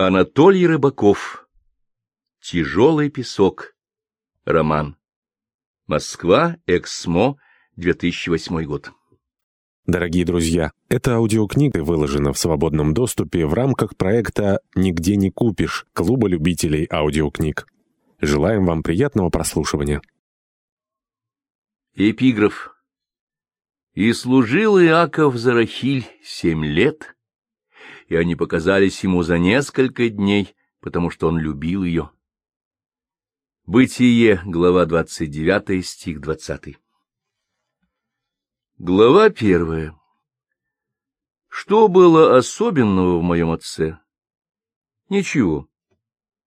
Анатолий Рыбаков. Тяжелый песок. Роман. Москва. Эксмо. 2008 год. Дорогие друзья, эта аудиокнига выложена в свободном доступе в рамках проекта «Нигде не купишь» Клуба любителей аудиокниг. Желаем вам приятного прослушивания. Эпиграф. «И служил Иаков Зарахиль семь лет, и они показались ему за несколько дней, потому что он любил ее». Бытие, глава 29, стих 20. Глава первая. Что было особенного в моем отце? Ничего.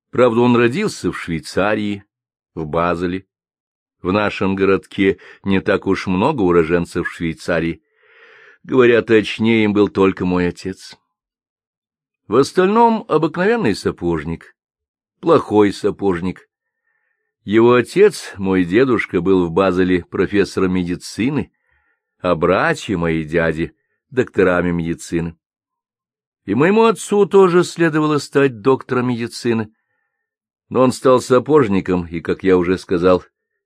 Правда, он родился в Швейцарии, в Базеле. В нашем городке не так уж много уроженцев Швейцарии. Говоря точнее, им был только мой отец. В остальном обыкновенный сапожник, плохой сапожник. Его отец, мой дедушка, был в Базеле профессором медицины, а братья мои дяди — докторами медицины. И моему отцу тоже следовало стать доктором медицины, но он стал сапожником и, как я уже сказал,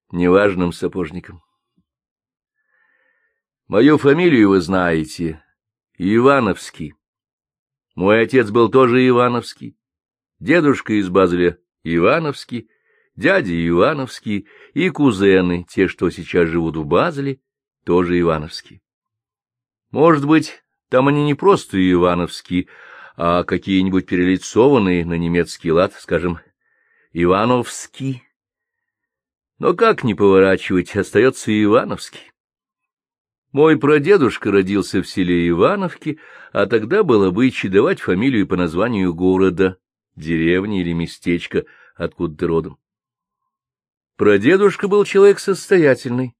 неважным сапожником. Мою фамилию вы знаете — Ивановский. Мой отец был тоже Ивановский, дедушка из Базеля Ивановский, дядя Ивановский и кузены, те, что сейчас живут в Базеле, тоже Ивановские. Может быть, там они не просто Ивановские, а какие-нибудь перелицованные на немецкий лад, скажем, Ивановский. Но как не поворачивать, остается Ивановский. Мой прадедушка родился в селе Ивановки, а тогда был обычай давать фамилию по названию города, деревни или местечка, откуда ты родом. Прадедушка был человек состоятельный,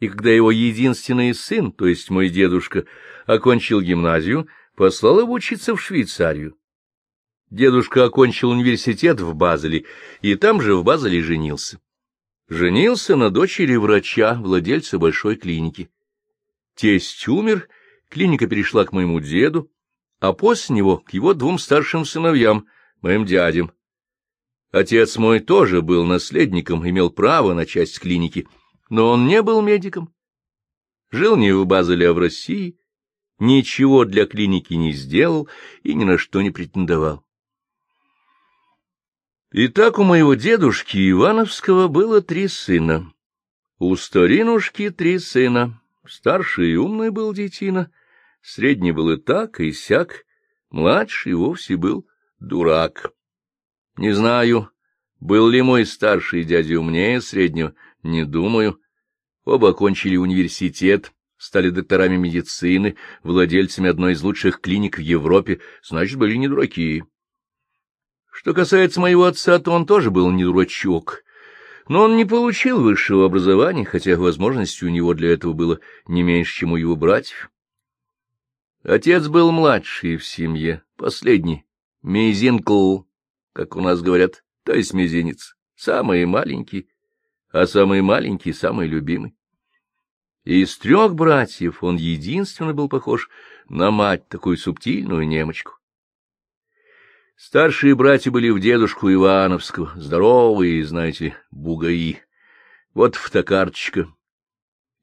и когда его единственный сын, то есть мой дедушка, окончил гимназию, послал его учиться в Швейцарию. Дедушка окончил университет в Базеле, и там же в Базеле женился. Женился на дочери врача, владельца большой клиники. Тесть умер, клиника перешла к моему деду, а после него к его двум старшим сыновьям, моим дядям. Отец мой тоже был наследником, имел право на часть клиники — но он не был медиком. Жил не в Базеле, а в России, ничего для клиники не сделал и ни на что не претендовал. Итак, у моего дедушки Ивановского было три сына. У старинушки три сына. Старший и умный был детина, средний был и так, и сяк, младший вовсе был дурак. Не знаю, был ли мой старший дядя умнее среднего, не думаю. Оба окончили университет, стали докторами медицины, владельцами одной из лучших клиник в Европе, значит, были не дураки. Что касается моего отца, то он тоже был не дурачок. Но он не получил высшего образования, хотя возможностей у него для этого было не меньше, чем у его братьев. Отец был младший в семье, последний, мизинкл, как у нас говорят, то есть мизинец, самый маленький, а самый маленький — самый любимый. Из трех братьев он единственно был похож на мать, такую субтильную немочку. Старшие братья были в дедушку Ивановского, здоровые, знаете, бугаи. Вот фотокарточка.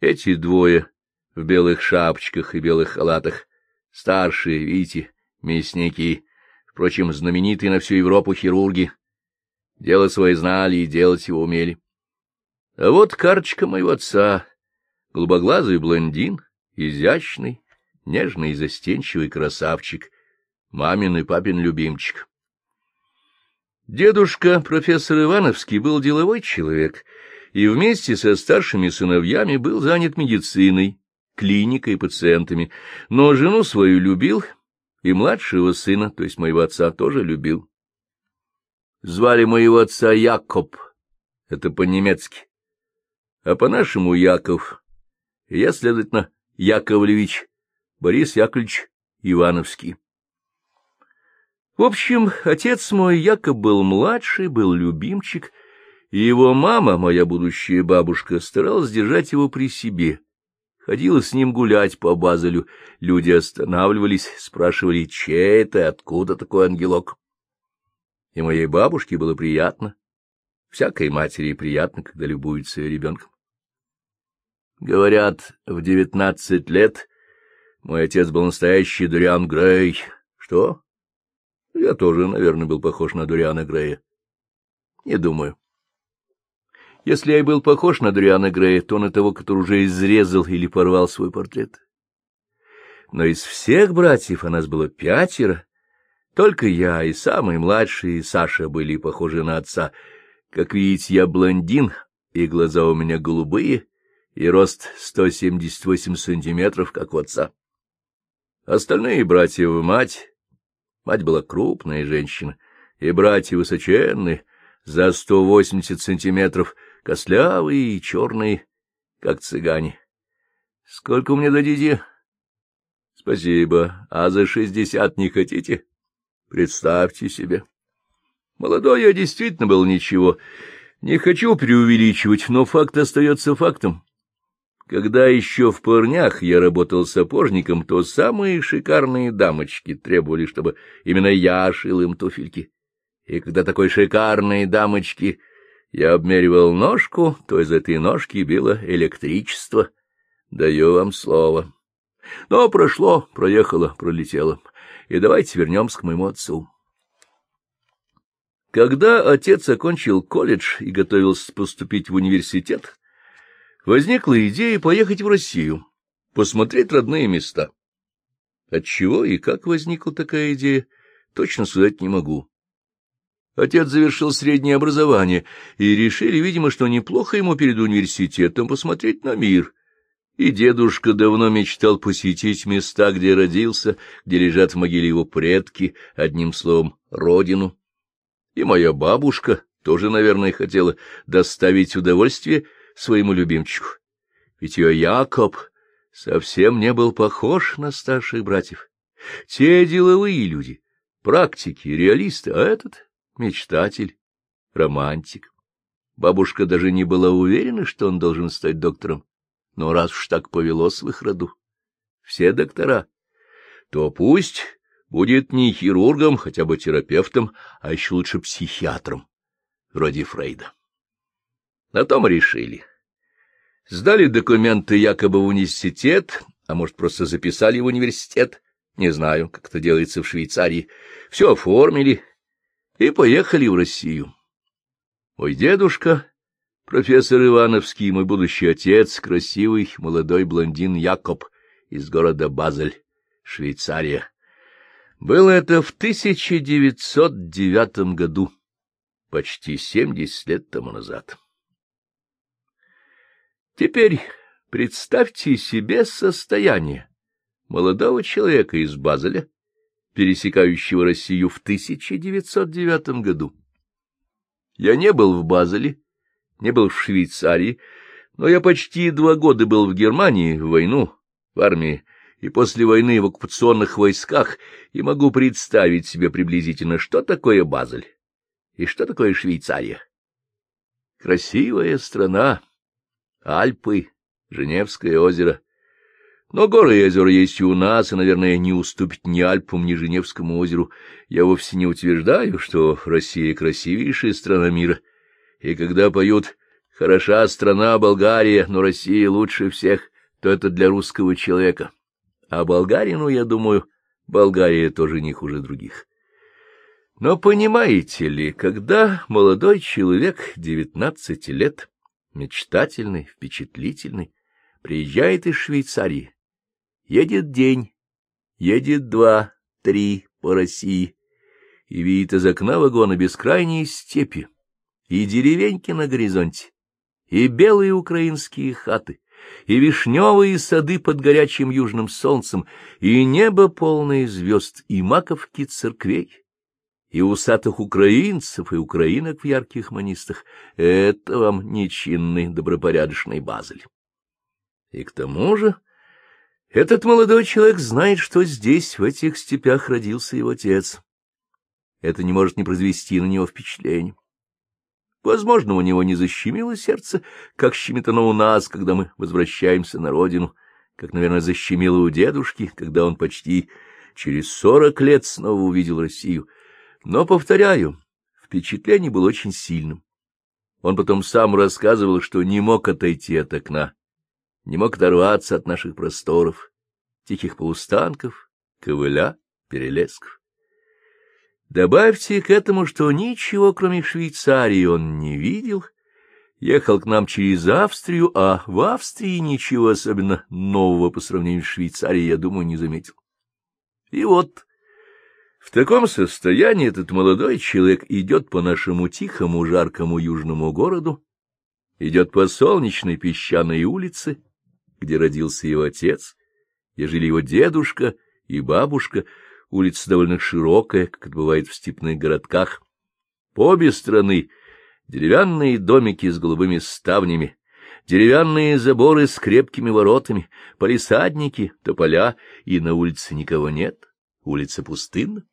Эти двое в белых шапочках и белых халатах. Старшие, видите, мясники, впрочем, знаменитые на всю Европу хирурги. Дело свое знали и делать его умели. А вот карточка моего отца, голубоглазый блондин, изящный, нежный и застенчивый красавчик, мамин и папин любимчик. Дедушка, профессор Ивановский, был деловой человек и вместе со старшими сыновьями был занят медициной, клиникой пациентами, но жену свою любил и младшего сына, то есть моего отца, тоже любил. Звали моего отца Якоб, это по-немецки а по-нашему Яков. Я, следовательно, Яковлевич, Борис Яковлевич Ивановский. В общем, отец мой Яков был младший, был любимчик, и его мама, моя будущая бабушка, старалась держать его при себе. Ходила с ним гулять по Базелю, люди останавливались, спрашивали, чей это, откуда такой ангелок. и моей бабушке было приятно. Всякой матери приятно, когда любуется ее ребенком. Говорят, в девятнадцать лет мой отец был настоящий Дуриан Грей. Что? Я тоже, наверное, был похож на Дуриана Грея. Не думаю. Если я и был похож на Дуриана Грея, то на того, который уже изрезал или порвал свой портрет. Но из всех братьев, а нас было пятеро, только я и самый младший Саша были похожи на отца. Как видите, я блондин, и глаза у меня голубые, и рост 178 сантиметров, как у отца. Остальные братья мать. Мать была крупная женщина, и братья высоченные, за 180 сантиметров, костлявые и черные, как цыгане. Сколько меня дадите? Спасибо. А за шестьдесят не хотите? Представьте себе. Молодой я действительно был ничего. Не хочу преувеличивать, но факт остается фактом. Когда еще в парнях я работал сапожником, то самые шикарные дамочки требовали, чтобы именно я шил им туфельки. И когда такой шикарные дамочки я обмеривал ножку, то из этой ножки било электричество. Даю вам слово. Но прошло, проехало, пролетело. И давайте вернемся к моему отцу. Когда отец окончил колледж и готовился поступить в университет, возникла идея поехать в Россию, посмотреть родные места. Отчего и как возникла такая идея, точно сказать не могу. Отец завершил среднее образование, и решили, видимо, что неплохо ему перед университетом посмотреть на мир. И дедушка давно мечтал посетить места, где родился, где лежат в могиле его предки, одним словом, родину. И моя бабушка тоже, наверное, хотела доставить удовольствие своему любимчику. Ведь ее Якоб совсем не был похож на старших братьев. Те деловые люди, практики, реалисты, а этот — мечтатель, романтик. Бабушка даже не была уверена, что он должен стать доктором. Но раз уж так повелось в их роду, все доктора, то пусть будет не хирургом, хотя бы терапевтом, а еще лучше психиатром, вроде Фрейда. На том решили. Сдали документы якобы в университет, а может, просто записали в университет, не знаю, как это делается в Швейцарии. Все оформили и поехали в Россию. Мой дедушка, профессор Ивановский, мой будущий отец, красивый молодой блондин Якоб из города Базель, Швейцария. Было это в 1909 году, почти 70 лет тому назад. Теперь представьте себе состояние молодого человека из Базеля, пересекающего Россию в 1909 году. Я не был в Базеле, не был в Швейцарии, но я почти два года был в Германии, в войну, в армии, и после войны в оккупационных войсках, и могу представить себе приблизительно, что такое Базель и что такое Швейцария. Красивая страна, Альпы, Женевское озеро. Но горы и озера есть и у нас, и, наверное, не уступит ни Альпам, ни Женевскому озеру. Я вовсе не утверждаю, что Россия красивейшая страна мира. И когда поют «Хороша страна Болгария, но Россия лучше всех», то это для русского человека. А болгарину, я думаю, Болгария тоже не хуже других. Но понимаете ли, когда молодой человек, девятнадцати лет, мечтательный, впечатлительный, приезжает из Швейцарии. Едет день, едет два, три по России, и видит из окна вагона бескрайние степи, и деревеньки на горизонте, и белые украинские хаты, и вишневые сады под горячим южным солнцем, и небо полное звезд, и маковки церквей и усатых украинцев, и украинок в ярких манистах. Это вам нечинный, добропорядочный Базель. И к тому же этот молодой человек знает, что здесь, в этих степях, родился его отец. Это не может не произвести на него впечатление. Возможно, у него не защемило сердце, как щемит оно у нас, когда мы возвращаемся на родину, как, наверное, защемило у дедушки, когда он почти через сорок лет снова увидел Россию — но, повторяю, Впечатление было очень сильным. Он потом сам рассказывал, что не мог отойти от окна, не мог оторваться от наших просторов, тихих полустанков, ковыля, перелесков. Добавьте к этому, что ничего, кроме Швейцарии, он не видел, ехал к нам через Австрию, а в Австрии ничего особенно нового по сравнению с Швейцарией, я думаю, не заметил. И вот в таком состоянии этот молодой человек идет по нашему тихому, жаркому южному городу, идет по солнечной песчаной улице, где родился его отец, где жили его дедушка и бабушка, улица довольно широкая, как это бывает в степных городках. По обе стороны деревянные домики с голубыми ставнями, деревянные заборы с крепкими воротами, полисадники, тополя, и на улице никого нет, улица пустынна.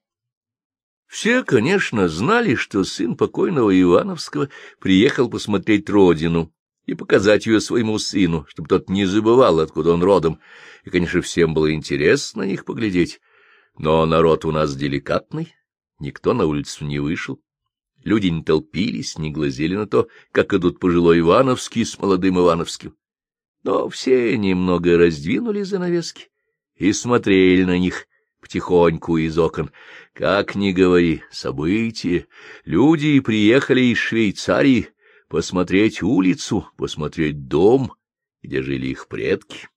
Все, конечно, знали, что сын покойного Ивановского приехал посмотреть родину и показать ее своему сыну, чтобы тот не забывал, откуда он родом, и, конечно, всем было интересно на них поглядеть. Но народ у нас деликатный, никто на улицу не вышел. Люди не толпились, не глазели на то, как идут пожилой Ивановский с молодым Ивановским. Но все немного раздвинули занавески и смотрели на них, потихоньку из окон. Как ни говори, события. Люди приехали из Швейцарии посмотреть улицу, посмотреть дом, где жили их предки.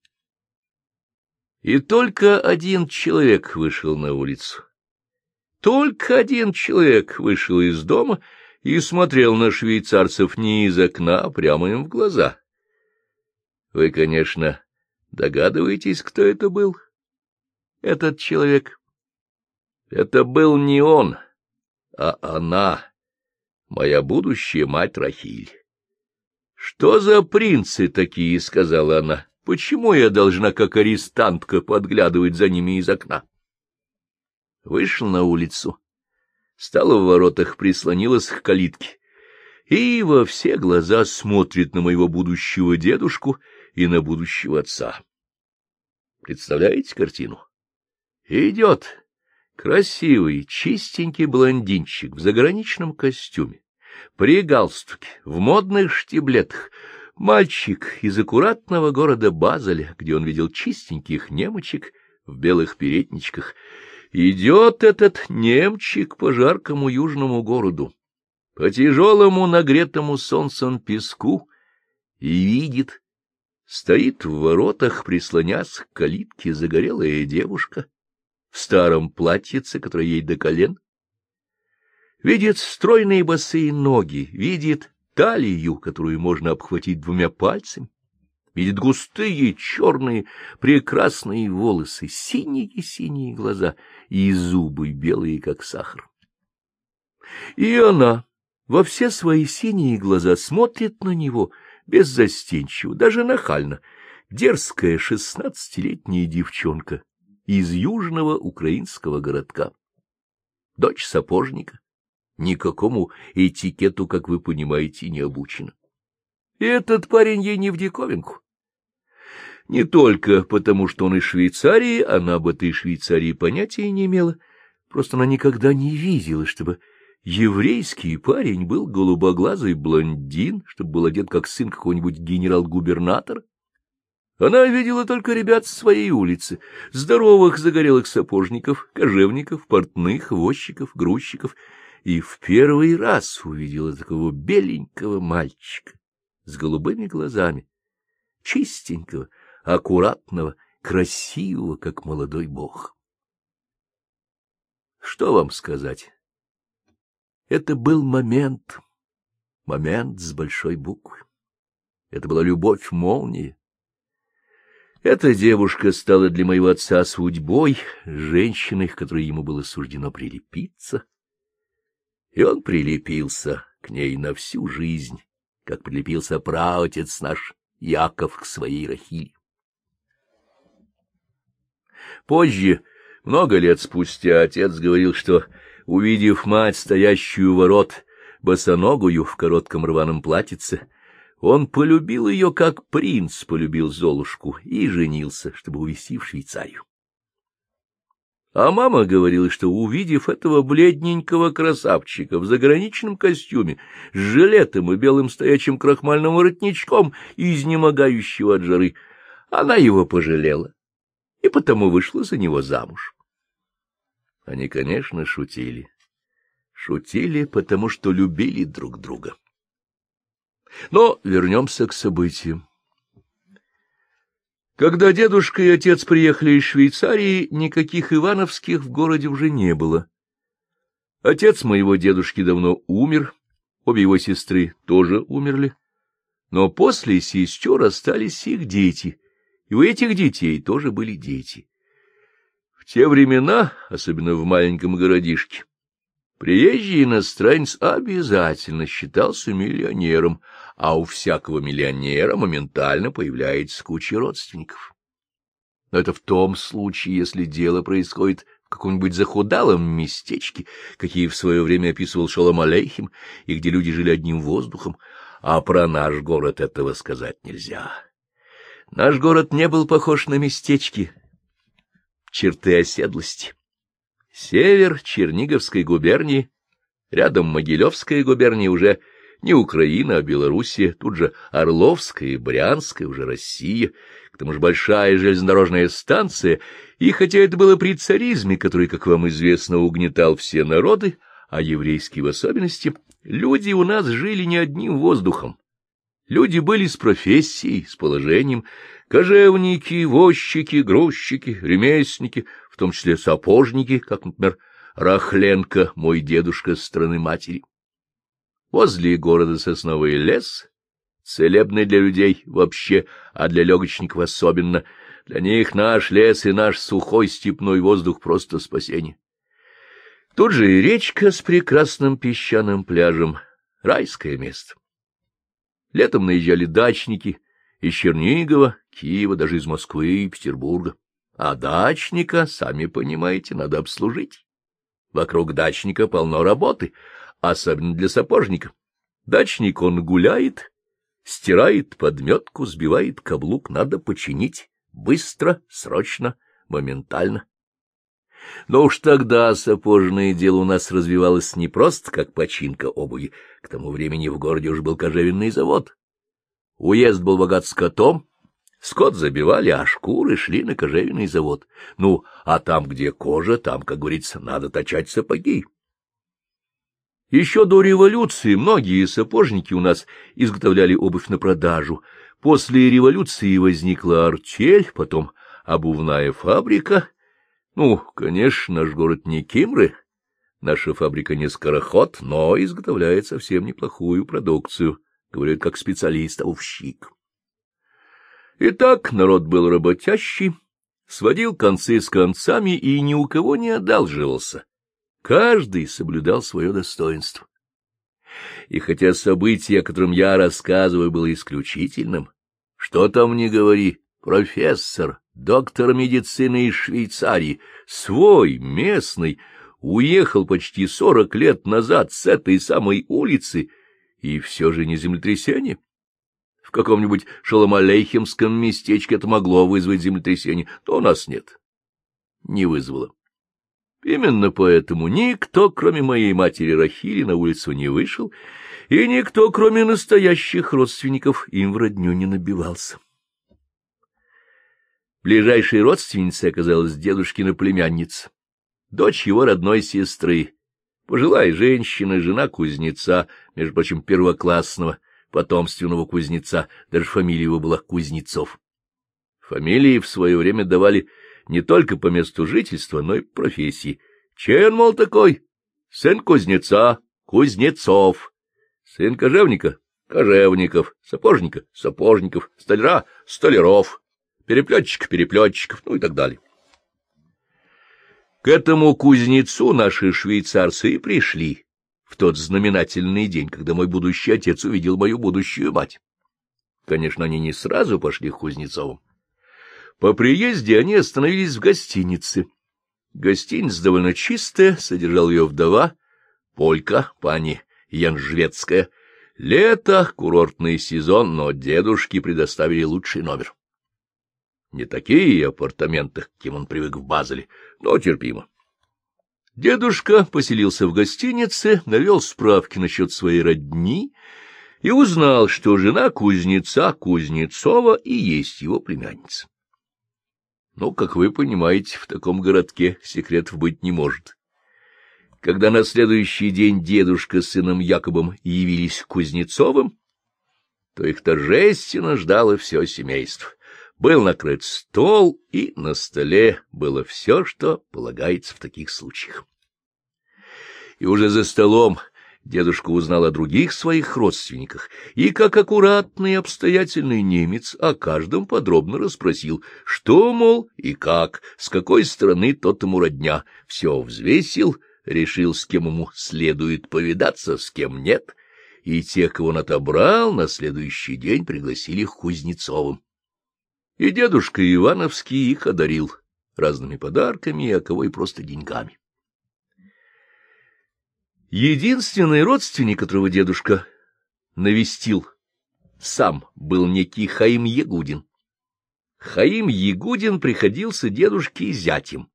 И только один человек вышел на улицу. Только один человек вышел из дома и смотрел на швейцарцев не из окна, а прямо им в глаза. Вы, конечно, догадываетесь, кто это был? — этот человек. Это был не он, а она, моя будущая мать Рахиль. «Что за принцы такие?» — сказала она. «Почему я должна, как арестантка, подглядывать за ними из окна?» Вышел на улицу, стала в воротах, прислонилась к калитке и во все глаза смотрит на моего будущего дедушку и на будущего отца. Представляете картину? Идет. Красивый, чистенький блондинчик в заграничном костюме, при галстуке, в модных штиблетах, мальчик из аккуратного города Базеля, где он видел чистеньких немочек в белых передничках. Идет этот немчик по жаркому южному городу, по тяжелому нагретому солнцем песку, и видит, стоит в воротах, прислонясь к калитке, загорелая девушка — в старом платьице, которое ей до колен. Видит стройные босые ноги, видит талию, которую можно обхватить двумя пальцами, видит густые, черные, прекрасные волосы, синие-синие глаза и зубы белые, как сахар. И она во все свои синие глаза смотрит на него беззастенчиво, даже нахально, дерзкая шестнадцатилетняя девчонка, из южного украинского городка. Дочь сапожника, никакому этикету, как вы понимаете, не обучена. И этот парень ей не в диковинку. Не только потому, что он из Швейцарии, она об этой Швейцарии понятия не имела, просто она никогда не видела, чтобы еврейский парень был голубоглазый блондин, чтобы был одет как сын какого-нибудь генерал-губернатора. Она видела только ребят с своей улицы, здоровых загорелых сапожников, кожевников, портных, возчиков, грузчиков, и в первый раз увидела такого беленького мальчика с голубыми глазами, чистенького, аккуратного, красивого, как молодой бог. Что вам сказать? Это был момент, момент с большой буквы. Это была любовь-молния, эта девушка стала для моего отца судьбой, женщиной, к которой ему было суждено прилепиться. И он прилепился к ней на всю жизнь, как прилепился праотец наш Яков к своей Рахиле. Позже, много лет спустя, отец говорил, что, увидев мать, стоящую у ворот, босоногую в коротком рваном платьице, он полюбил ее, как принц полюбил Золушку, и женился, чтобы увезти в Швейцарию. А мама говорила, что, увидев этого бледненького красавчика в заграничном костюме, с жилетом и белым стоячим крахмальным воротничком, изнемогающего от жары, она его пожалела и потому вышла за него замуж. Они, конечно, шутили. Шутили, потому что любили друг друга. Но вернемся к событиям. Когда дедушка и отец приехали из Швейцарии, никаких Ивановских в городе уже не было. Отец моего дедушки давно умер, обе его сестры тоже умерли. Но после сестер остались их дети, и у этих детей тоже были дети. В те времена, особенно в маленьком городишке, приезжий иностранец обязательно считался миллионером, а у всякого миллионера моментально появляется куча родственников. Но это в том случае, если дело происходит в каком-нибудь захудалом местечке, какие в свое время описывал Шолом Алейхим, и где люди жили одним воздухом, а про наш город этого сказать нельзя. Наш город не был похож на местечки, черты оседлости. Север Черниговской губернии, рядом Могилевская губерния уже не Украина, а Белоруссия, тут же Орловская и Брянская, уже Россия, к тому же большая железнодорожная станция, и хотя это было при царизме, который, как вам известно, угнетал все народы, а еврейские в особенности, люди у нас жили не одним воздухом. Люди были с профессией, с положением, кожевники, возчики, грузчики, ремесленники, в том числе сапожники, как, например, Рахленко, мой дедушка с стороны матери. Возле города сосновый лес, целебный для людей вообще, а для легочников особенно. Для них наш лес и наш сухой степной воздух просто спасение. Тут же и речка с прекрасным песчаным пляжем, райское место. Летом наезжали дачники из Чернигова, Киева, даже из Москвы и Петербурга. А дачника, сами понимаете, надо обслужить. Вокруг дачника полно работы, особенно для сапожника. Дачник он гуляет, стирает подметку, сбивает каблук, надо починить. Быстро, срочно, моментально. Но уж тогда сапожное дело у нас развивалось не просто как починка обуви. К тому времени в городе уж был кожевенный завод. Уезд был богат скотом, скот забивали, а шкуры шли на кожевенный завод. Ну, а там, где кожа, там, как говорится, надо точать сапоги. Еще до революции многие сапожники у нас изготовляли обувь на продажу. После революции возникла артель, потом обувная фабрика. Ну, конечно, наш город не Кимры, наша фабрика не скороход, но изготовляет совсем неплохую продукцию, говорят, как специалист-овщик. Итак, народ был работящий, сводил концы с концами и ни у кого не одалживался. Каждый соблюдал свое достоинство. И хотя событие, о котором я рассказываю, было исключительным, что там не говори, профессор, доктор медицины из Швейцарии, свой, местный, уехал почти сорок лет назад с этой самой улицы, и все же не землетрясение. В каком-нибудь шаломалейхемском местечке это могло вызвать землетрясение, то у нас нет. Не вызвало. Именно поэтому никто, кроме моей матери Рахили, на улицу не вышел, и никто, кроме настоящих родственников, им в родню не набивался. Ближайшей родственницей оказалась дедушкина племянница, дочь его родной сестры, пожилая женщина, жена кузнеца, между прочим, первоклассного, потомственного кузнеца, даже фамилия его была Кузнецов. Фамилии в свое время давали не только по месту жительства, но и профессии. Чей он, мол, такой? Сын кузнеца, Кузнецов. Сын кожевника, кожевников, сапожника, сапожников, столяра, столяров, переплетчика, переплетчиков, ну и так далее. К этому кузнецу наши швейцарцы и пришли в тот знаменательный день, когда мой будущий отец увидел мою будущую мать. Конечно, они не сразу пошли к Кузнецову. По приезде они остановились в гостинице. Гостиница довольно чистая, содержал ее вдова, полька, пани Янжвецкая. Лето, курортный сезон, но дедушки предоставили лучший номер. Не такие апартаменты, каким он привык в Базеле, но терпимо. Дедушка поселился в гостинице, навел справки насчет своей родни и узнал, что жена кузнеца Кузнецова и есть его племянница. Ну, как вы понимаете, в таком городке секретов быть не может. Когда на следующий день дедушка с сыном Якобом явились Кузнецовым, то их торжественно ждало все семейство. Был накрыт стол, и на столе было все, что полагается в таких случаях. И уже за столом Дедушка узнал о других своих родственниках и, как аккуратный и обстоятельный немец, о каждом подробно расспросил, что, мол, и как, с какой стороны тот ему родня, все взвесил, решил, с кем ему следует повидаться, с кем нет, и тех, кого он отобрал, на следующий день пригласили к Кузнецовым. И дедушка Ивановский их одарил разными подарками, а кого и просто деньгами. Единственный родственник, которого дедушка навестил сам, был некий Хаим Ягудин. Хаим Ягудин приходился дедушке зятем.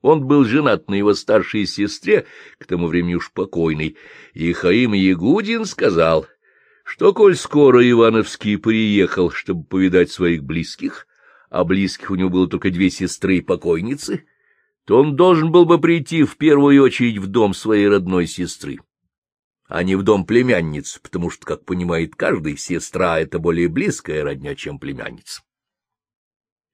Он был женат на его старшей сестре, к тому времени уж покойной, и Хаим Ягудин сказал, что, коль скоро Ивановский приехал, чтобы повидать своих близких, а близких у него было только две сестры-покойницы, то он должен был бы прийти в первую очередь в дом своей родной сестры, а не в дом племянниц, потому что, как понимает каждый, сестра — это более близкая родня, чем племянница.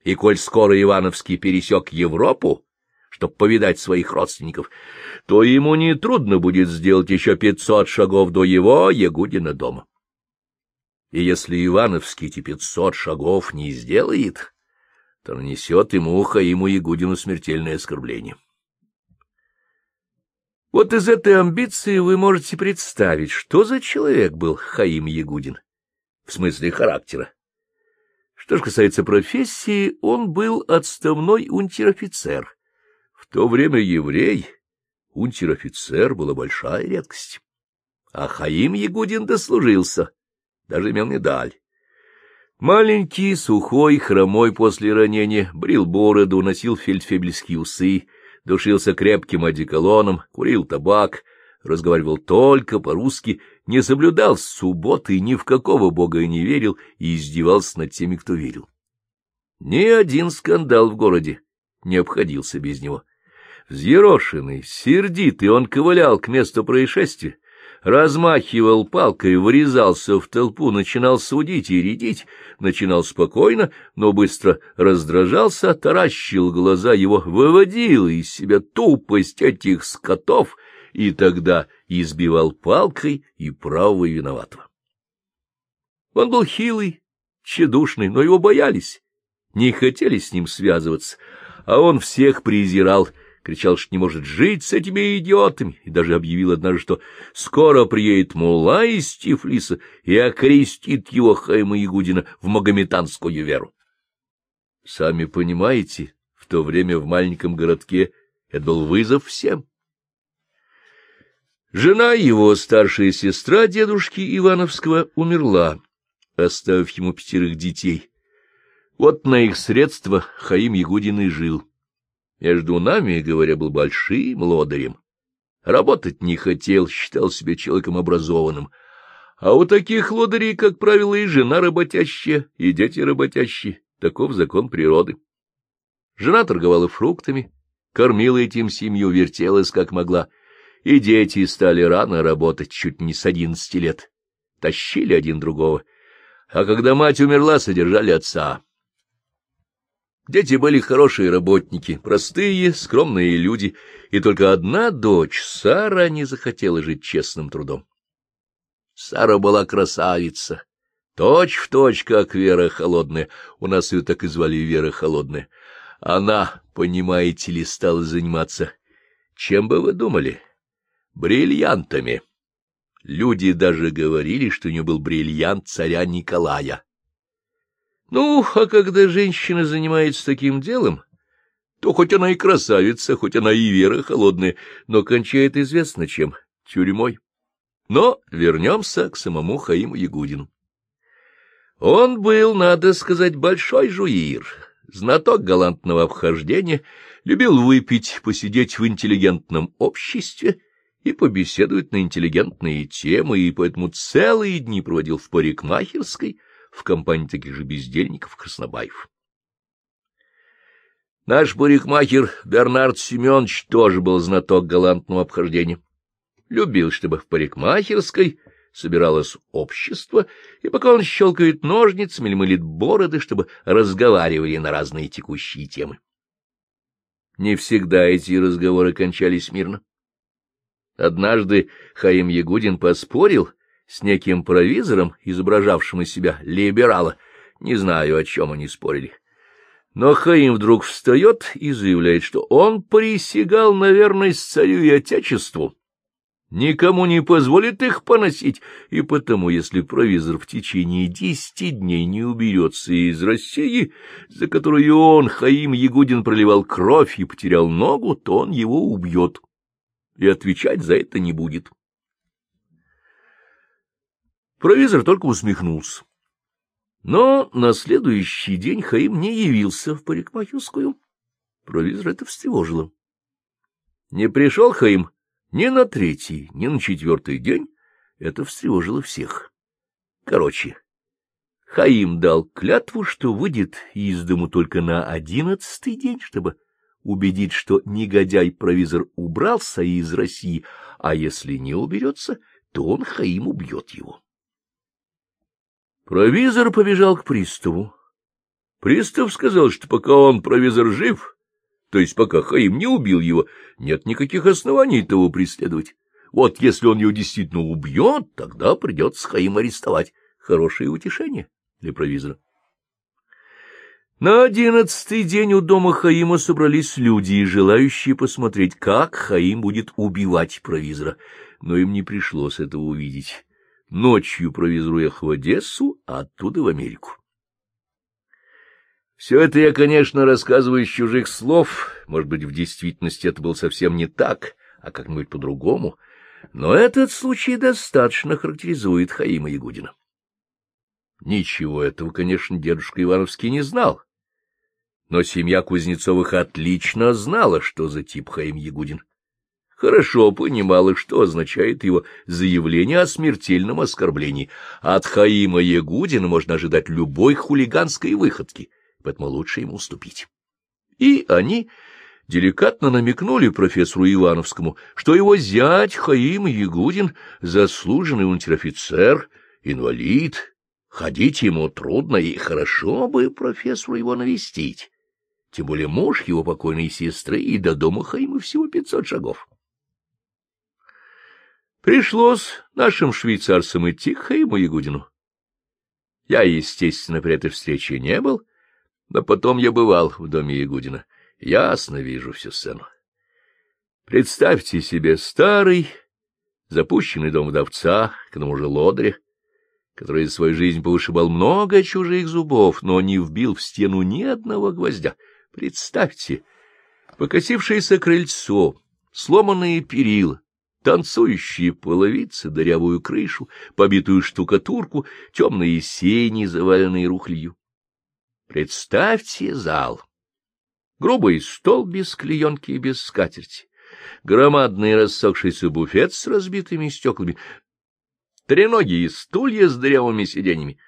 И коль скоро Ивановский пересек Европу, чтобы повидать своих родственников, то ему нетрудно будет сделать еще пятьсот шагов до его Ягудина дома. И если Ивановский эти пятьсот шагов не сделает, то нанесет ему Хаиму Ягудину смертельное оскорбление. Вот из этой амбиции вы можете представить, что за человек был Хаим Ягудин, в смысле характера. Что же касается профессии, он был отставной унтер-офицер. В то время еврей, унтер-офицер, была большая редкость. А Хаим Ягудин дослужился, даже имел медаль. Маленький, сухой, хромой после ранения, брил бороду, носил фельдфебельские усы, душился крепким одеколоном, курил табак, разговаривал только по-русски, не соблюдал субботы, ни в какого бога не верил и издевался над теми, кто верил. Ни один скандал в городе не обходился без него. Взъерошенный, сердитый, он ковылял к месту происшествия, размахивал палкой, врезался в толпу, начинал судить и рядить, начинал спокойно, но быстро раздражался, таращил глаза его, выводил из себя тупость этих скотов и тогда избивал палкой и правого и виноватого. Он был хилый, тщедушный, но его боялись, не хотели с ним связываться, а он всех презирал, кричал, что не может жить с этими идиотами, и даже объявил однажды, что скоро приедет мула из Тифлиса и окрестит его Хайма Ягудина в магометанскую веру. Сами понимаете, в то время в маленьком городке это был вызов всем. Жена его, старшая сестра дедушки Ивановского, умерла, оставив ему пятерых детей. Вот на их средства Хаим Ягудин и жил. Между нами, говоря, был большим лодырем. Работать не хотел, считал себя человеком образованным. А у таких лодырей, как правило, и жена работящая, и дети работящие. Таков закон природы. Жена торговала фруктами, кормила этим семью, вертелась как могла. И дети стали рано работать, чуть не с одиннадцати лет. Тащили один другого. А когда мать умерла, содержали отца. Дети были хорошие работники, простые, скромные люди, и только одна дочь, Сара, не захотела жить честным трудом. Сара была красавица, точь в точь, как Вера Холодная, у нас ее так и звали Вера Холодная. Она, понимаете ли, стала заниматься, чем бы вы думали, бриллиантами. Люди даже говорили, что у нее был бриллиант царя Николая. Ну, а когда женщина занимается таким делом, то хоть она и красавица, хоть она и вера холодная, но кончает известно чем — тюрьмой. Но вернемся к самому Хаиму Ягудину. Он был, надо сказать, большой жуир, знаток галантного обхождения, любил выпить, посидеть в интеллигентном обществе и побеседовать на интеллигентные темы, и поэтому целые дни проводил в парикмахерской в компании таких же бездельников Краснобаев. Наш парикмахер Бернард Семенович тоже был знаток галантного обхождения. Любил, чтобы в парикмахерской собиралось общество, и пока он щелкает ножницами или мылит бороды, чтобы разговаривали на разные текущие темы. Не всегда эти разговоры кончались мирно. Однажды Хаим Ягудин поспорил с неким провизором, изображавшим из себя либерала. Не знаю, о чем они спорили. Но Хаим вдруг встает и заявляет, что он присягал на верность царю и отечеству, никому не позволит их поносить, и потому, если провизор в течение десяти дней не уберется из России, за которую он, Хаим Ягудин, проливал кровь и потерял ногу, то он его убьет, и отвечать за это не будет. Провизор только усмехнулся. Но на следующий день Хаим не явился в парикмахерскую. Провизор это встревожило. Не пришел Хаим ни на третий, ни на четвертый день это встревожило всех. Короче, Хаим дал клятву, что выйдет из дому только на одиннадцатый день, чтобы убедить, что негодяй-провизор убрался из России, а если не уберется, то он, Хаим, убьет его. Провизор побежал к приставу. Пристав сказал, что пока он, провизор, жив, то есть пока Хаим не убил его, нет никаких оснований того преследовать. Вот если он его действительно убьет, тогда придется Хаим арестовать. Хорошее утешение для провизора. На одиннадцатый день у дома Хаима собрались люди, желающие посмотреть, как Хаим будет убивать провизора, но им не пришлось этого увидеть. Ночью провизор уехал в Одессу, а оттуда в Америку. Все это я, конечно, рассказываю из чужих слов, может быть, в действительности это было совсем не так, а как-нибудь по-другому, но этот случай достаточно характеризует Хаима Ягудина. Ничего этого, конечно, дедушка Ивановский не знал, но семья Кузнецовых отлично знала, что за тип Хаим Ягудин. Хорошо понимала, что означает его заявление о смертельном оскорблении. От Хаима Ягудина можно ожидать любой хулиганской выходки — поэтому лучше ему уступить. И они деликатно намекнули профессору Ивановскому, что его зять Хаим Ягудин — заслуженный унтер-офицер, инвалид, ходить ему трудно, и хорошо бы профессору его навестить. Тем более муж его покойной сестры, и до дома Хаима всего пятьсот шагов. Пришлось нашим швейцарцам идти к Хаиму Ягудину. Я, естественно, при этой встрече не был, но потом я бывал в доме Ягудина. Ясно вижу всю сцену. Представьте себе старый, запущенный дом вдовца, к тому же лодыря, который за свою жизнь повышибал много чужих зубов, но не вбил в стену ни одного гвоздя. Представьте, покосившееся крыльцо, сломанные перила, танцующие половицы, дырявую крышу, побитую штукатурку, темные сени, заваленные рухлью. Представьте зал. Грубый стол без клеенки и без скатерти, громадный рассохшийся буфет с разбитыми стеклами, треногие стулья с дырявыми сиденьями.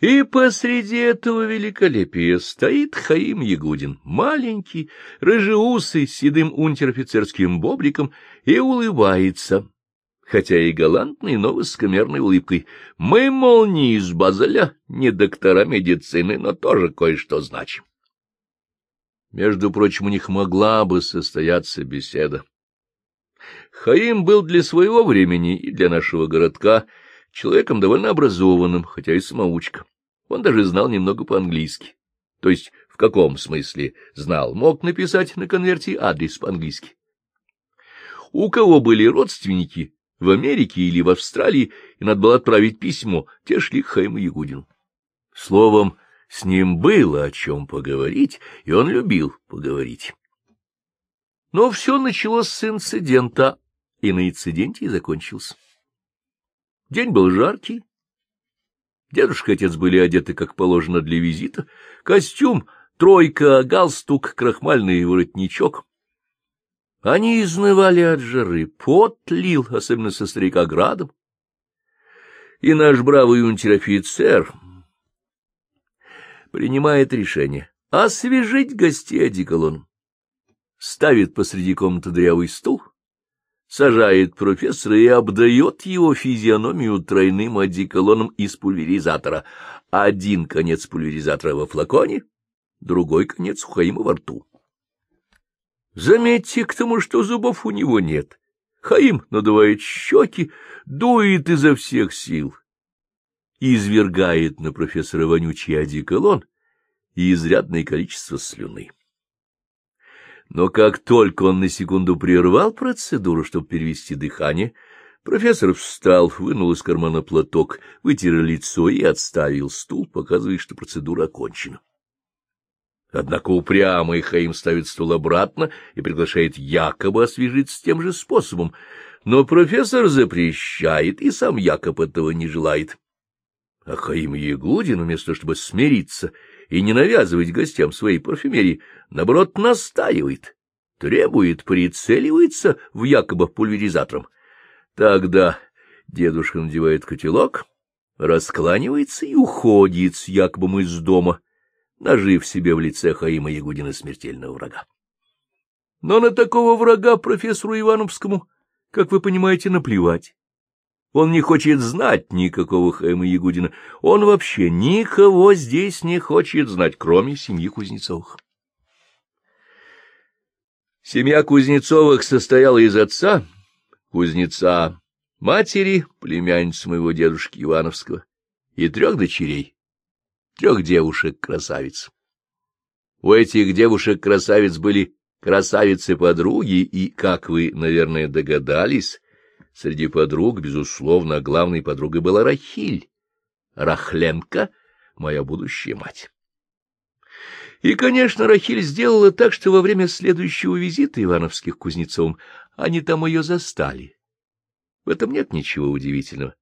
И посреди этого великолепия стоит Хаим Ягудин, маленький, рыжеусый, с седым унтер-офицерским бобриком, и улыбается хотя и галантной, но высокомерной улыбкой. Мы, мол, не из Базеля, не доктора медицины, но тоже кое-что значим. Между прочим, у них могла бы состояться беседа. Хаим был для своего времени и для нашего городка человеком довольно образованным, хотя и самоучка. Он даже знал немного по-английски. То есть, в каком смысле знал? Мог написать на конверте адрес по-английски. У кого были родственники, в Америке или в Австралии, и надо было отправить письмо, те шли к Хайму Ягудину. Словом, с ним было о чем поговорить, и он любил поговорить. Но все началось с инцидента, и на инциденте и закончился. День был жаркий. Дедушка и отец были одеты, как положено, для визита. Костюм тройка, галстук, крахмальный воротничок. Они изнывали от жары, пот лил, особенно со старика градом. И наш бравый унтер-офицер принимает решение освежить гостей одеколоном. Ставит посреди комнаты дрявый стул, сажает профессора и обдает его физиономию тройным одеколоном из пульверизатора. Один конец пульверизатора во флаконе, другой конец Хаима во рту. Заметьте к тому, что зубов у него нет. Хаим надувает щеки, дует изо всех сил извергает на профессора вонючий одеколон и изрядное количество слюны. Но как только он на секунду прервал процедуру, чтобы перевести дыхание, профессор встал, вынул из кармана платок, вытер лицо и отставил стул, показывая, что процедура окончена. Однако упрямый Хаим ставит стул обратно и приглашает якобы освежиться тем же способом, но профессор запрещает, и сам Якоб этого не желает. А Хаим Ягудин, вместо того, чтобы смириться и не навязывать гостям своей парфюмерии, наоборот, настаивает, требует, прицеливается в якобы пульверизатором. Тогда дедушка надевает котелок, раскланивается и уходит с Якобом из дома, нажив себе в лице Хаима Ягудина смертельного врага. Но на такого врага профессору Ивановскому, как вы понимаете, наплевать. Он не хочет знать никакого Хайма Ягудина. Он вообще никого здесь не хочет знать, кроме семьи Кузнецовых. Семья Кузнецовых состояла из отца, кузнеца, матери, племянницы моего дедушки Ивановского, и трех дочерей, трех девушек-красавиц. У этих девушек-красавиц были красавицы-подруги, и, как вы, наверное, догадались, Среди подруг, безусловно, главной подругой была Рахиль, Рахленко, моя будущая мать. И, конечно, Рахиль сделала так, что во время следующего визита Ивановских Кузнецовым они там ее застали. В этом нет ничего удивительного.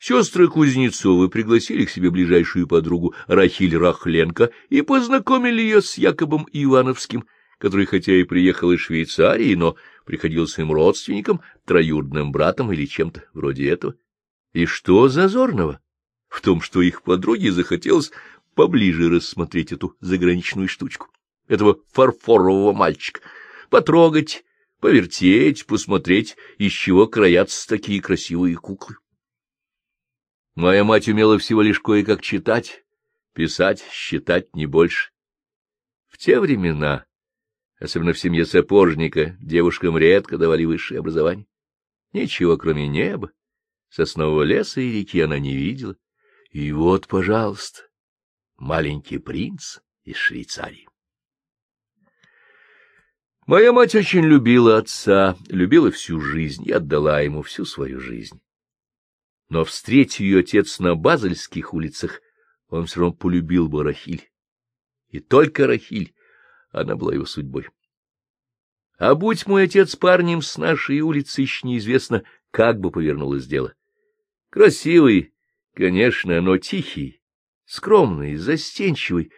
Сестры Кузнецовы пригласили к себе ближайшую подругу Рахиль Рахленко и познакомили ее с Якобом Ивановским, который хотя и приехал из Швейцарии, но приходился им родственником, троюродным братом или чем-то вроде этого. И что зазорного в том, что их подруге захотелось поближе рассмотреть эту заграничную штучку, этого фарфорового мальчика, потрогать, повертеть, посмотреть, из чего краятся такие красивые куклы. Моя мать умела всего лишь кое-как читать, писать, считать, не больше. В те времена особенно в семье сапожника, девушкам редко давали высшее образование. Ничего, кроме неба, соснового леса и реки она не видела. И вот, пожалуйста, маленький принц из Швейцарии. Моя мать очень любила отца, любила всю жизнь и отдала ему всю свою жизнь. Но, встретив ее отец на Базельских улицах, он все равно полюбил бы Рахиль. И только Рахиль, она была его судьбой. А будь мой отец парнем с нашей улицы, еще неизвестно, как бы повернулось дело. Красивый, конечно, но тихий, скромный, застенчивый,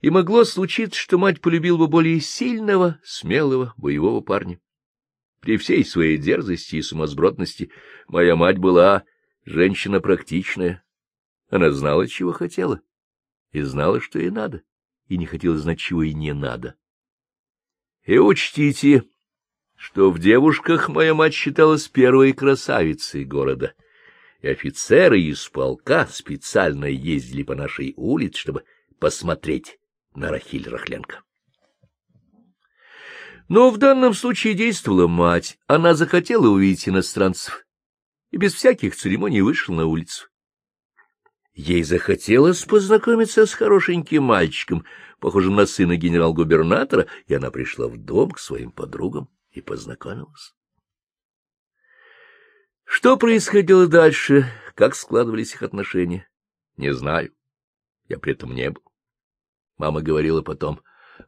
и могло случиться, что мать полюбила бы более сильного, смелого, боевого парня. При всей своей дерзости и сумасбродности моя мать была женщина практичная. Она знала, чего хотела, и знала, что ей надо и не хотела знать, чего и не надо. И учтите, что в девушках моя мать считалась первой красавицей города, и офицеры из полка специально ездили по нашей улице, чтобы посмотреть на Рахиль Рахленко. Но в данном случае действовала мать. Она захотела увидеть иностранцев и без всяких церемоний вышла на улицу. Ей захотелось познакомиться с хорошеньким мальчиком, похожим на сына генерал-губернатора, и она пришла в дом к своим подругам и познакомилась. Что происходило дальше, как складывались их отношения, не знаю. Я при этом не был. Мама говорила потом,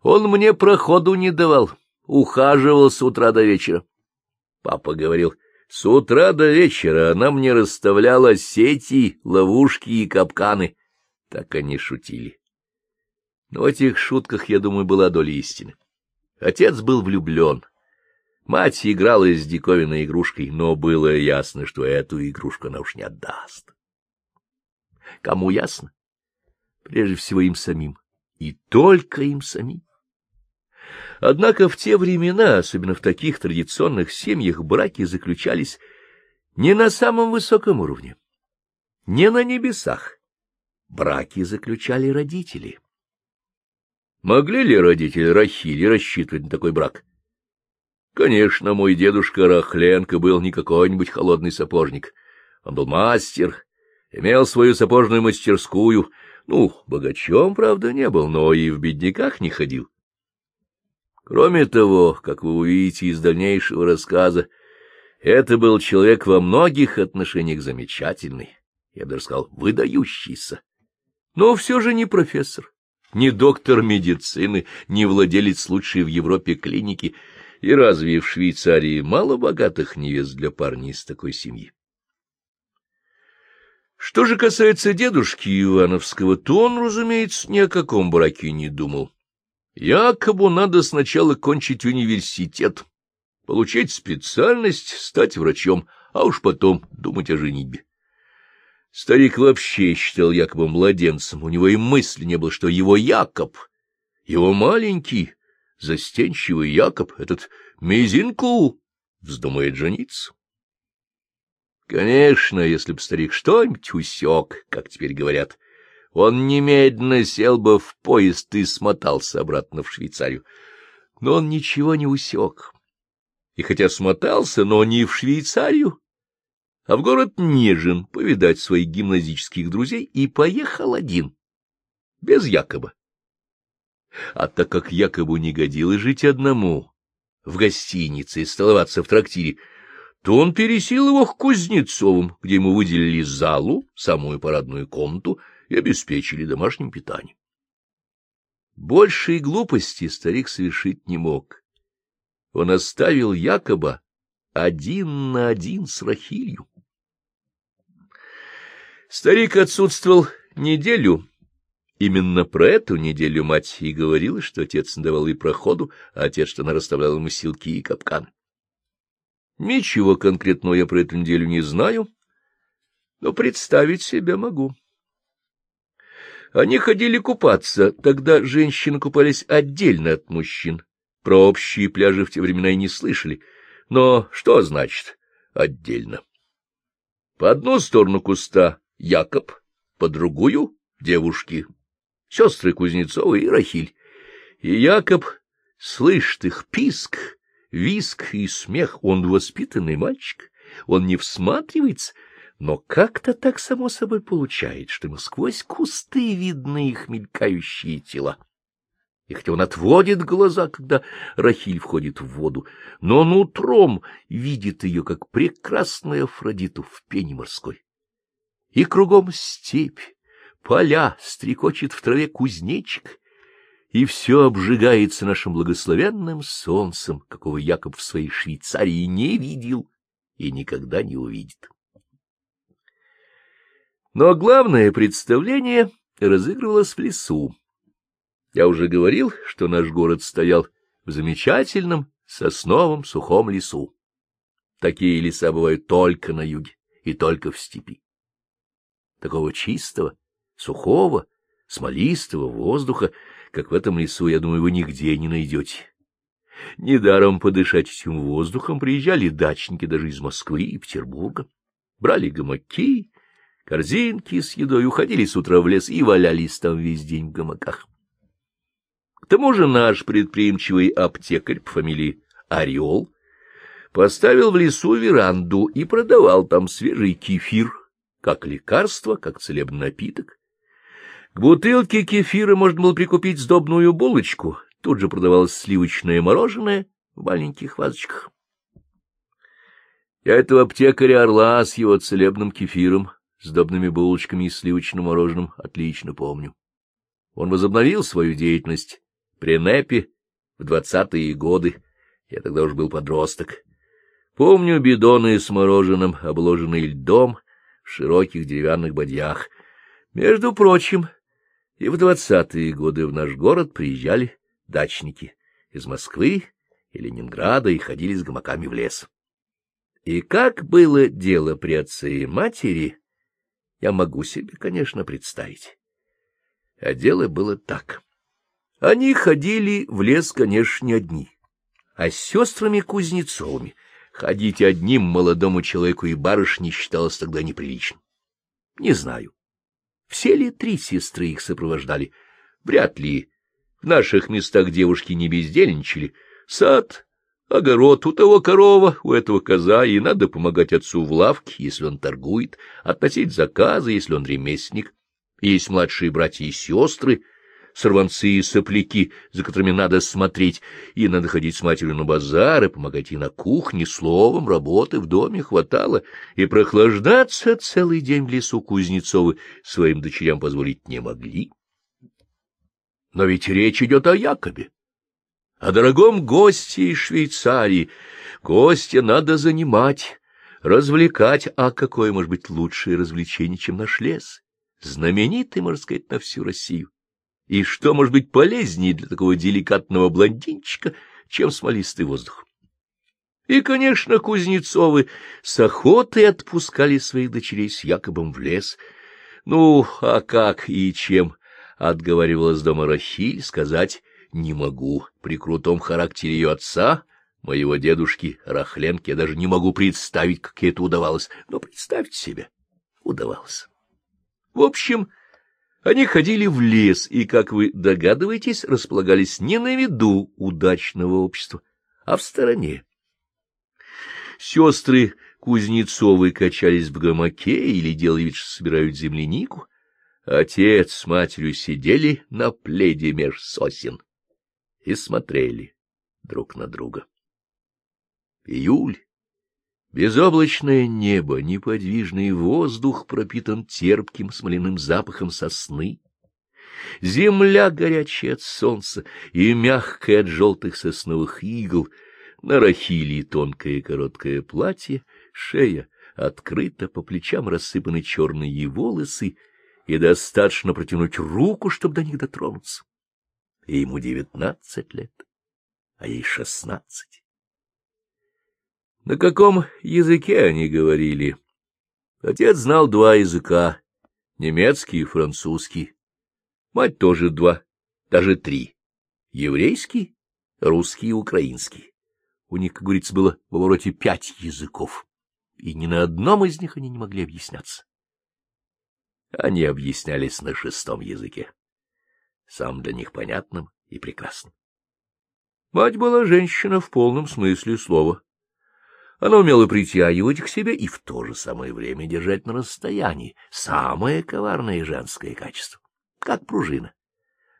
он мне проходу не давал, ухаживал с утра до вечера. Папа говорил, с утра до вечера она мне расставляла сети, ловушки и капканы. Так они шутили. Но в этих шутках, я думаю, была доля истины. Отец был влюблен. Мать играла с диковинной игрушкой, но было ясно, что эту игрушку она уж не отдаст. Кому ясно? Прежде всего им самим. И только им самим. Однако в те времена, особенно в таких традиционных семьях, браки заключались не на самом высоком уровне, не на небесах. Браки заключали родители. Могли ли родители Рахили рассчитывать на такой брак? Конечно, мой дедушка Рахленко был не какой-нибудь холодный сапожник. Он был мастер, имел свою сапожную мастерскую. Ну, богачом, правда, не был, но и в бедняках не ходил. Кроме того, как вы увидите из дальнейшего рассказа, это был человек во многих отношениях замечательный, я бы даже сказал, выдающийся. Но все же не профессор, не доктор медицины, не владелец лучшей в Европе клиники. И разве в Швейцарии мало богатых невест для парней из такой семьи? Что же касается дедушки Ивановского, то он, разумеется, ни о каком браке не думал. Якобы надо сначала кончить университет, получить специальность, стать врачом, а уж потом думать о женитьбе. Старик вообще считал Якоба младенцем, у него и мысли не было, что его Якоб, его маленький, застенчивый Якоб, этот мизинку, вздумает жениться. Конечно, если б старик что-нибудь усек, как теперь говорят, он немедленно сел бы в поезд и смотался обратно в Швейцарию. Но он ничего не усек. И хотя смотался, но не в Швейцарию, а в город Нежин повидать своих гимназических друзей и поехал один, без Якоба. А так как Якобу не годилось жить одному в гостинице и столоваться в трактире, то он пересил его к Кузнецовым, где ему выделили залу, самую парадную комнату, и обеспечили домашним питанием. Большей глупости старик совершить не мог. Он оставил Якоба один на один с Рахилью. Старик отсутствовал неделю. Именно про эту неделю мать и говорила, что отец давал ей проходу, а отец, что она расставляла ему силки и капканы. Ничего конкретного я про эту неделю не знаю, но представить себе могу. Они ходили купаться, тогда женщины купались отдельно от мужчин. Про общие пляжи в те времена и не слышали. Но что значит «отдельно»? По одну сторону куста Якоб, по другую — девушки, сестры Кузнецова и Рахиль. И Якоб слышит их писк, виск и смех. Он воспитанный мальчик, он не всматривается, но как-то так само собой получает, что ему сквозь кусты видны их мелькающие тела. И хотя он отводит глаза, когда Рахиль входит в воду, но он утром видит ее, как прекрасную Афродиту в пене морской. И кругом степь, поля, стрекочет в траве кузнечик, и все обжигается нашим благословенным солнцем, какого Якоб в своей Швейцарии не видел и никогда не увидит. Но главное представление разыгрывалось в лесу. Я уже говорил, что наш город стоял в замечательном сосновом сухом лесу. Такие леса бывают только на юге и только в степи. Такого чистого, сухого, смолистого воздуха, как в этом лесу, я думаю, вы нигде не найдете. Недаром подышать этим воздухом приезжали дачники даже из Москвы и Петербурга, брали гамаки, корзинки с едой, уходили с утра в лес и валялись там весь день в гамаках. К тому же наш предприимчивый аптекарь по фамилии Орел поставил в лесу веранду и продавал там свежий кефир, как лекарство, как целебный напиток. К бутылке кефира можно было прикупить сдобную булочку, тут же продавалось сливочное мороженое в маленьких вазочках. Я этого аптекаря Орла с его целебным кефиром сдобными булочками и сливочным мороженым отлично помню. Он возобновил свою деятельность при НЭПе в двадцатые годы. Я тогда уж был подросток. Помню бидоны с мороженым, обложенные льдом, в широких деревянных бадьях. Между прочим, И в двадцатые годы в наш город приезжали дачники из Москвы и Ленинграда и ходили с гамаками в лес. И как было дело при отце и матери, я могу себе, конечно, представить. А дело было так. Они ходили в лес, конечно, не одни, а с сестрами Кузнецовыми. Ходить одним молодому человеку и барышне считалось тогда неприличным. Не знаю, все ли три сестры их сопровождали. Вряд ли. В наших местах девушки не бездельничали. Сад, огород, у того корова, у этого коза, и надо помогать отцу в лавке, если он торгует, относить заказы, если он ремесленник. Есть младшие братья и сестры, сорванцы и сопляки, за которыми надо смотреть, и надо ходить с матерью на базар и помогать ей на кухне, словом, работы в доме хватало, и прохлаждаться целый день в лесу Кузнецовы своим дочерям позволить не могли. Но ведь речь идет о Якобе, о дорогом госте из Швейцарии. Гостя надо занимать, развлекать, а какое может быть лучшее развлечение, чем наш лес? Знаменитый, можно сказать, на всю Россию. И что может быть полезнее для такого деликатного блондинчика, чем смолистый воздух? И, конечно, Кузнецовы с охотой отпускали своих дочерей с Якобом в лес. Ну, а как и чем, отговаривалась дома Рахиль, сказать не могу. При крутом характере ее отца, моего дедушки Рахленки, я даже не могу представить, как ей это удавалось. Но представьте себе, удавалось. В общем, они ходили в лес и, как вы догадываетесь, располагались не на виду удачного общества, а в стороне. Сестры Кузнецовы качались в гамаке или делали вид, что собирают землянику. Отец с матерью сидели на пледе меж сосен и смотрели друг на друга. Июль Безоблачное небо, неподвижный воздух пропитан терпким смоляным запахом сосны. Земля горячая от солнца и мягкая от желтых сосновых игл. На рахиле тонкое короткое платье, шея открыта, по плечам рассыпаны черные волосы, и достаточно протянуть руку, чтобы до них дотронуться. И ему девятнадцать лет, а ей шестнадцать. На каком языке они говорили? Отец знал два языка — немецкий и французский. Мать тоже два, даже три — еврейский, русский и украинский. У них, как говорится, было в обороте пять языков, и ни на одном из них они не могли объясняться. Они объяснялись на шестом языке, сам для них понятным и прекрасным. Мать была женщина в полном смысле слова она умела притягивать к себе и в то же самое время держать на расстоянии. Самое коварное женское качество. Как пружина.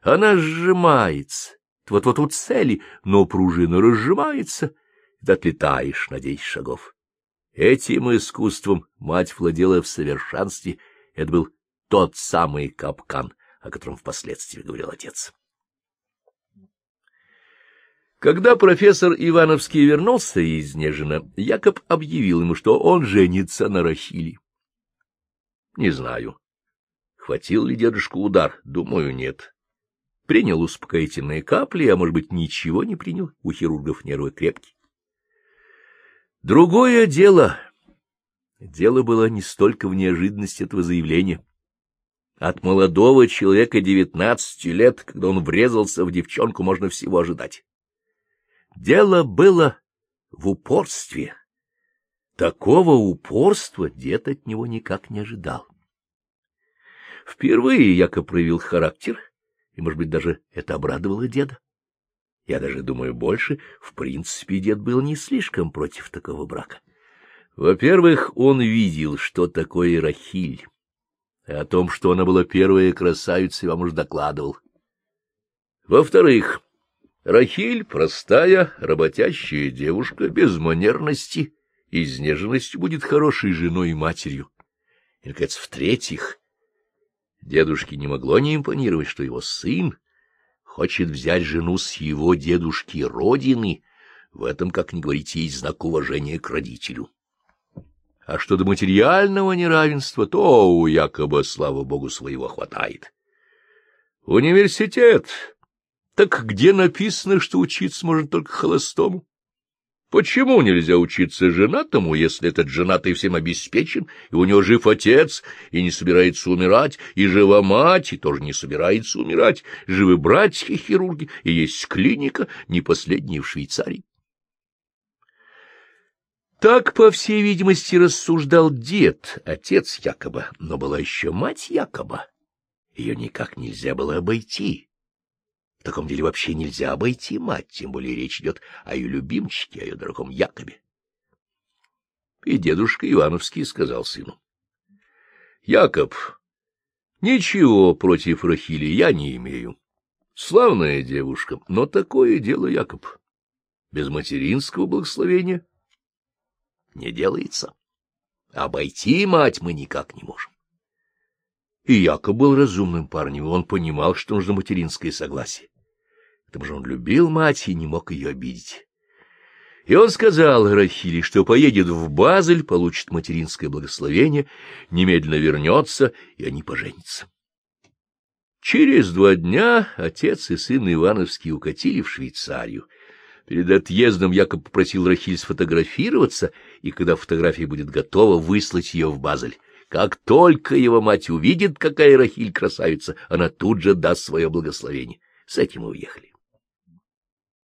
Она сжимается. Вот-вот у цели, но пружина разжимается, и отлетаешь на десять шагов. Этим искусством мать владела в совершенстве. Это был тот самый капкан, о котором впоследствии говорил отец. Когда профессор Ивановский вернулся из Нежина, Якоб объявил ему, что он женится на Рахиле. Не знаю, хватил ли дедушку удар, думаю, нет. Принял успокоительные капли, а, может быть, ничего не принял, у хирургов нервы крепкие. Другое дело. Дело было не столько в неожиданности этого заявления. От молодого человека девятнадцати лет, когда он врезался в девчонку, можно всего ожидать. Дело было в упорстве. Такого упорства дед от него никак не ожидал. Впервые Яков проявил характер, и, может быть, даже это обрадовало деда. Я даже думаю больше, в принципе, дед был не слишком против такого брака. Во-первых, он видел, что такое Рахиль, о том, что она была первая красавица, я вам уже докладывал. Во-вторых, Рахиль — простая, работящая девушка, без манерности, изнеженности будет хорошей женой и матерью. И, наконец, в-третьих, дедушке не могло не импонировать, что его сын хочет взять жену с его дедушки родины. В этом, как ни говорите, есть знак уважения к родителю. А что до материального неравенства, то у якобы, слава богу, своего хватает. Университет. Так где написано, что учиться может только холостому? Почему нельзя учиться женатому, если этот женатый всем обеспечен, и у него жив отец, и не собирается умирать, и жива мать, и тоже не собирается умирать, живы братья-хирурги, и есть клиника, не последняя в Швейцарии? Так, по всей видимости, рассуждал дед, отец якобы, но была еще мать якобы. Ее никак нельзя было обойти. В таком деле вообще нельзя обойти мать, тем более речь идет о ее любимчике, о ее дорогом Якобе. И дедушка Ивановский сказал сыну. — Якоб, ничего против Рахили я не имею. Славная девушка, но такое дело, Якоб, без материнского благословения не делается. Обойти мать мы никак не можем. И Якоб был разумным парнем, он понимал, что нужно материнское согласие. К тому же он любил мать и не мог ее обидеть. И он сказал Рахиле, что поедет в Базель, получит материнское благословение, немедленно вернется, и они поженятся. Через два дня отец и сын Ивановский укатили в Швейцарию, Перед отъездом Якоб попросил Рахиль сфотографироваться, и когда фотография будет готова, выслать ее в Базель. Как только его мать увидит, какая Рахиль красавица, она тут же даст свое благословение. С этим мы уехали.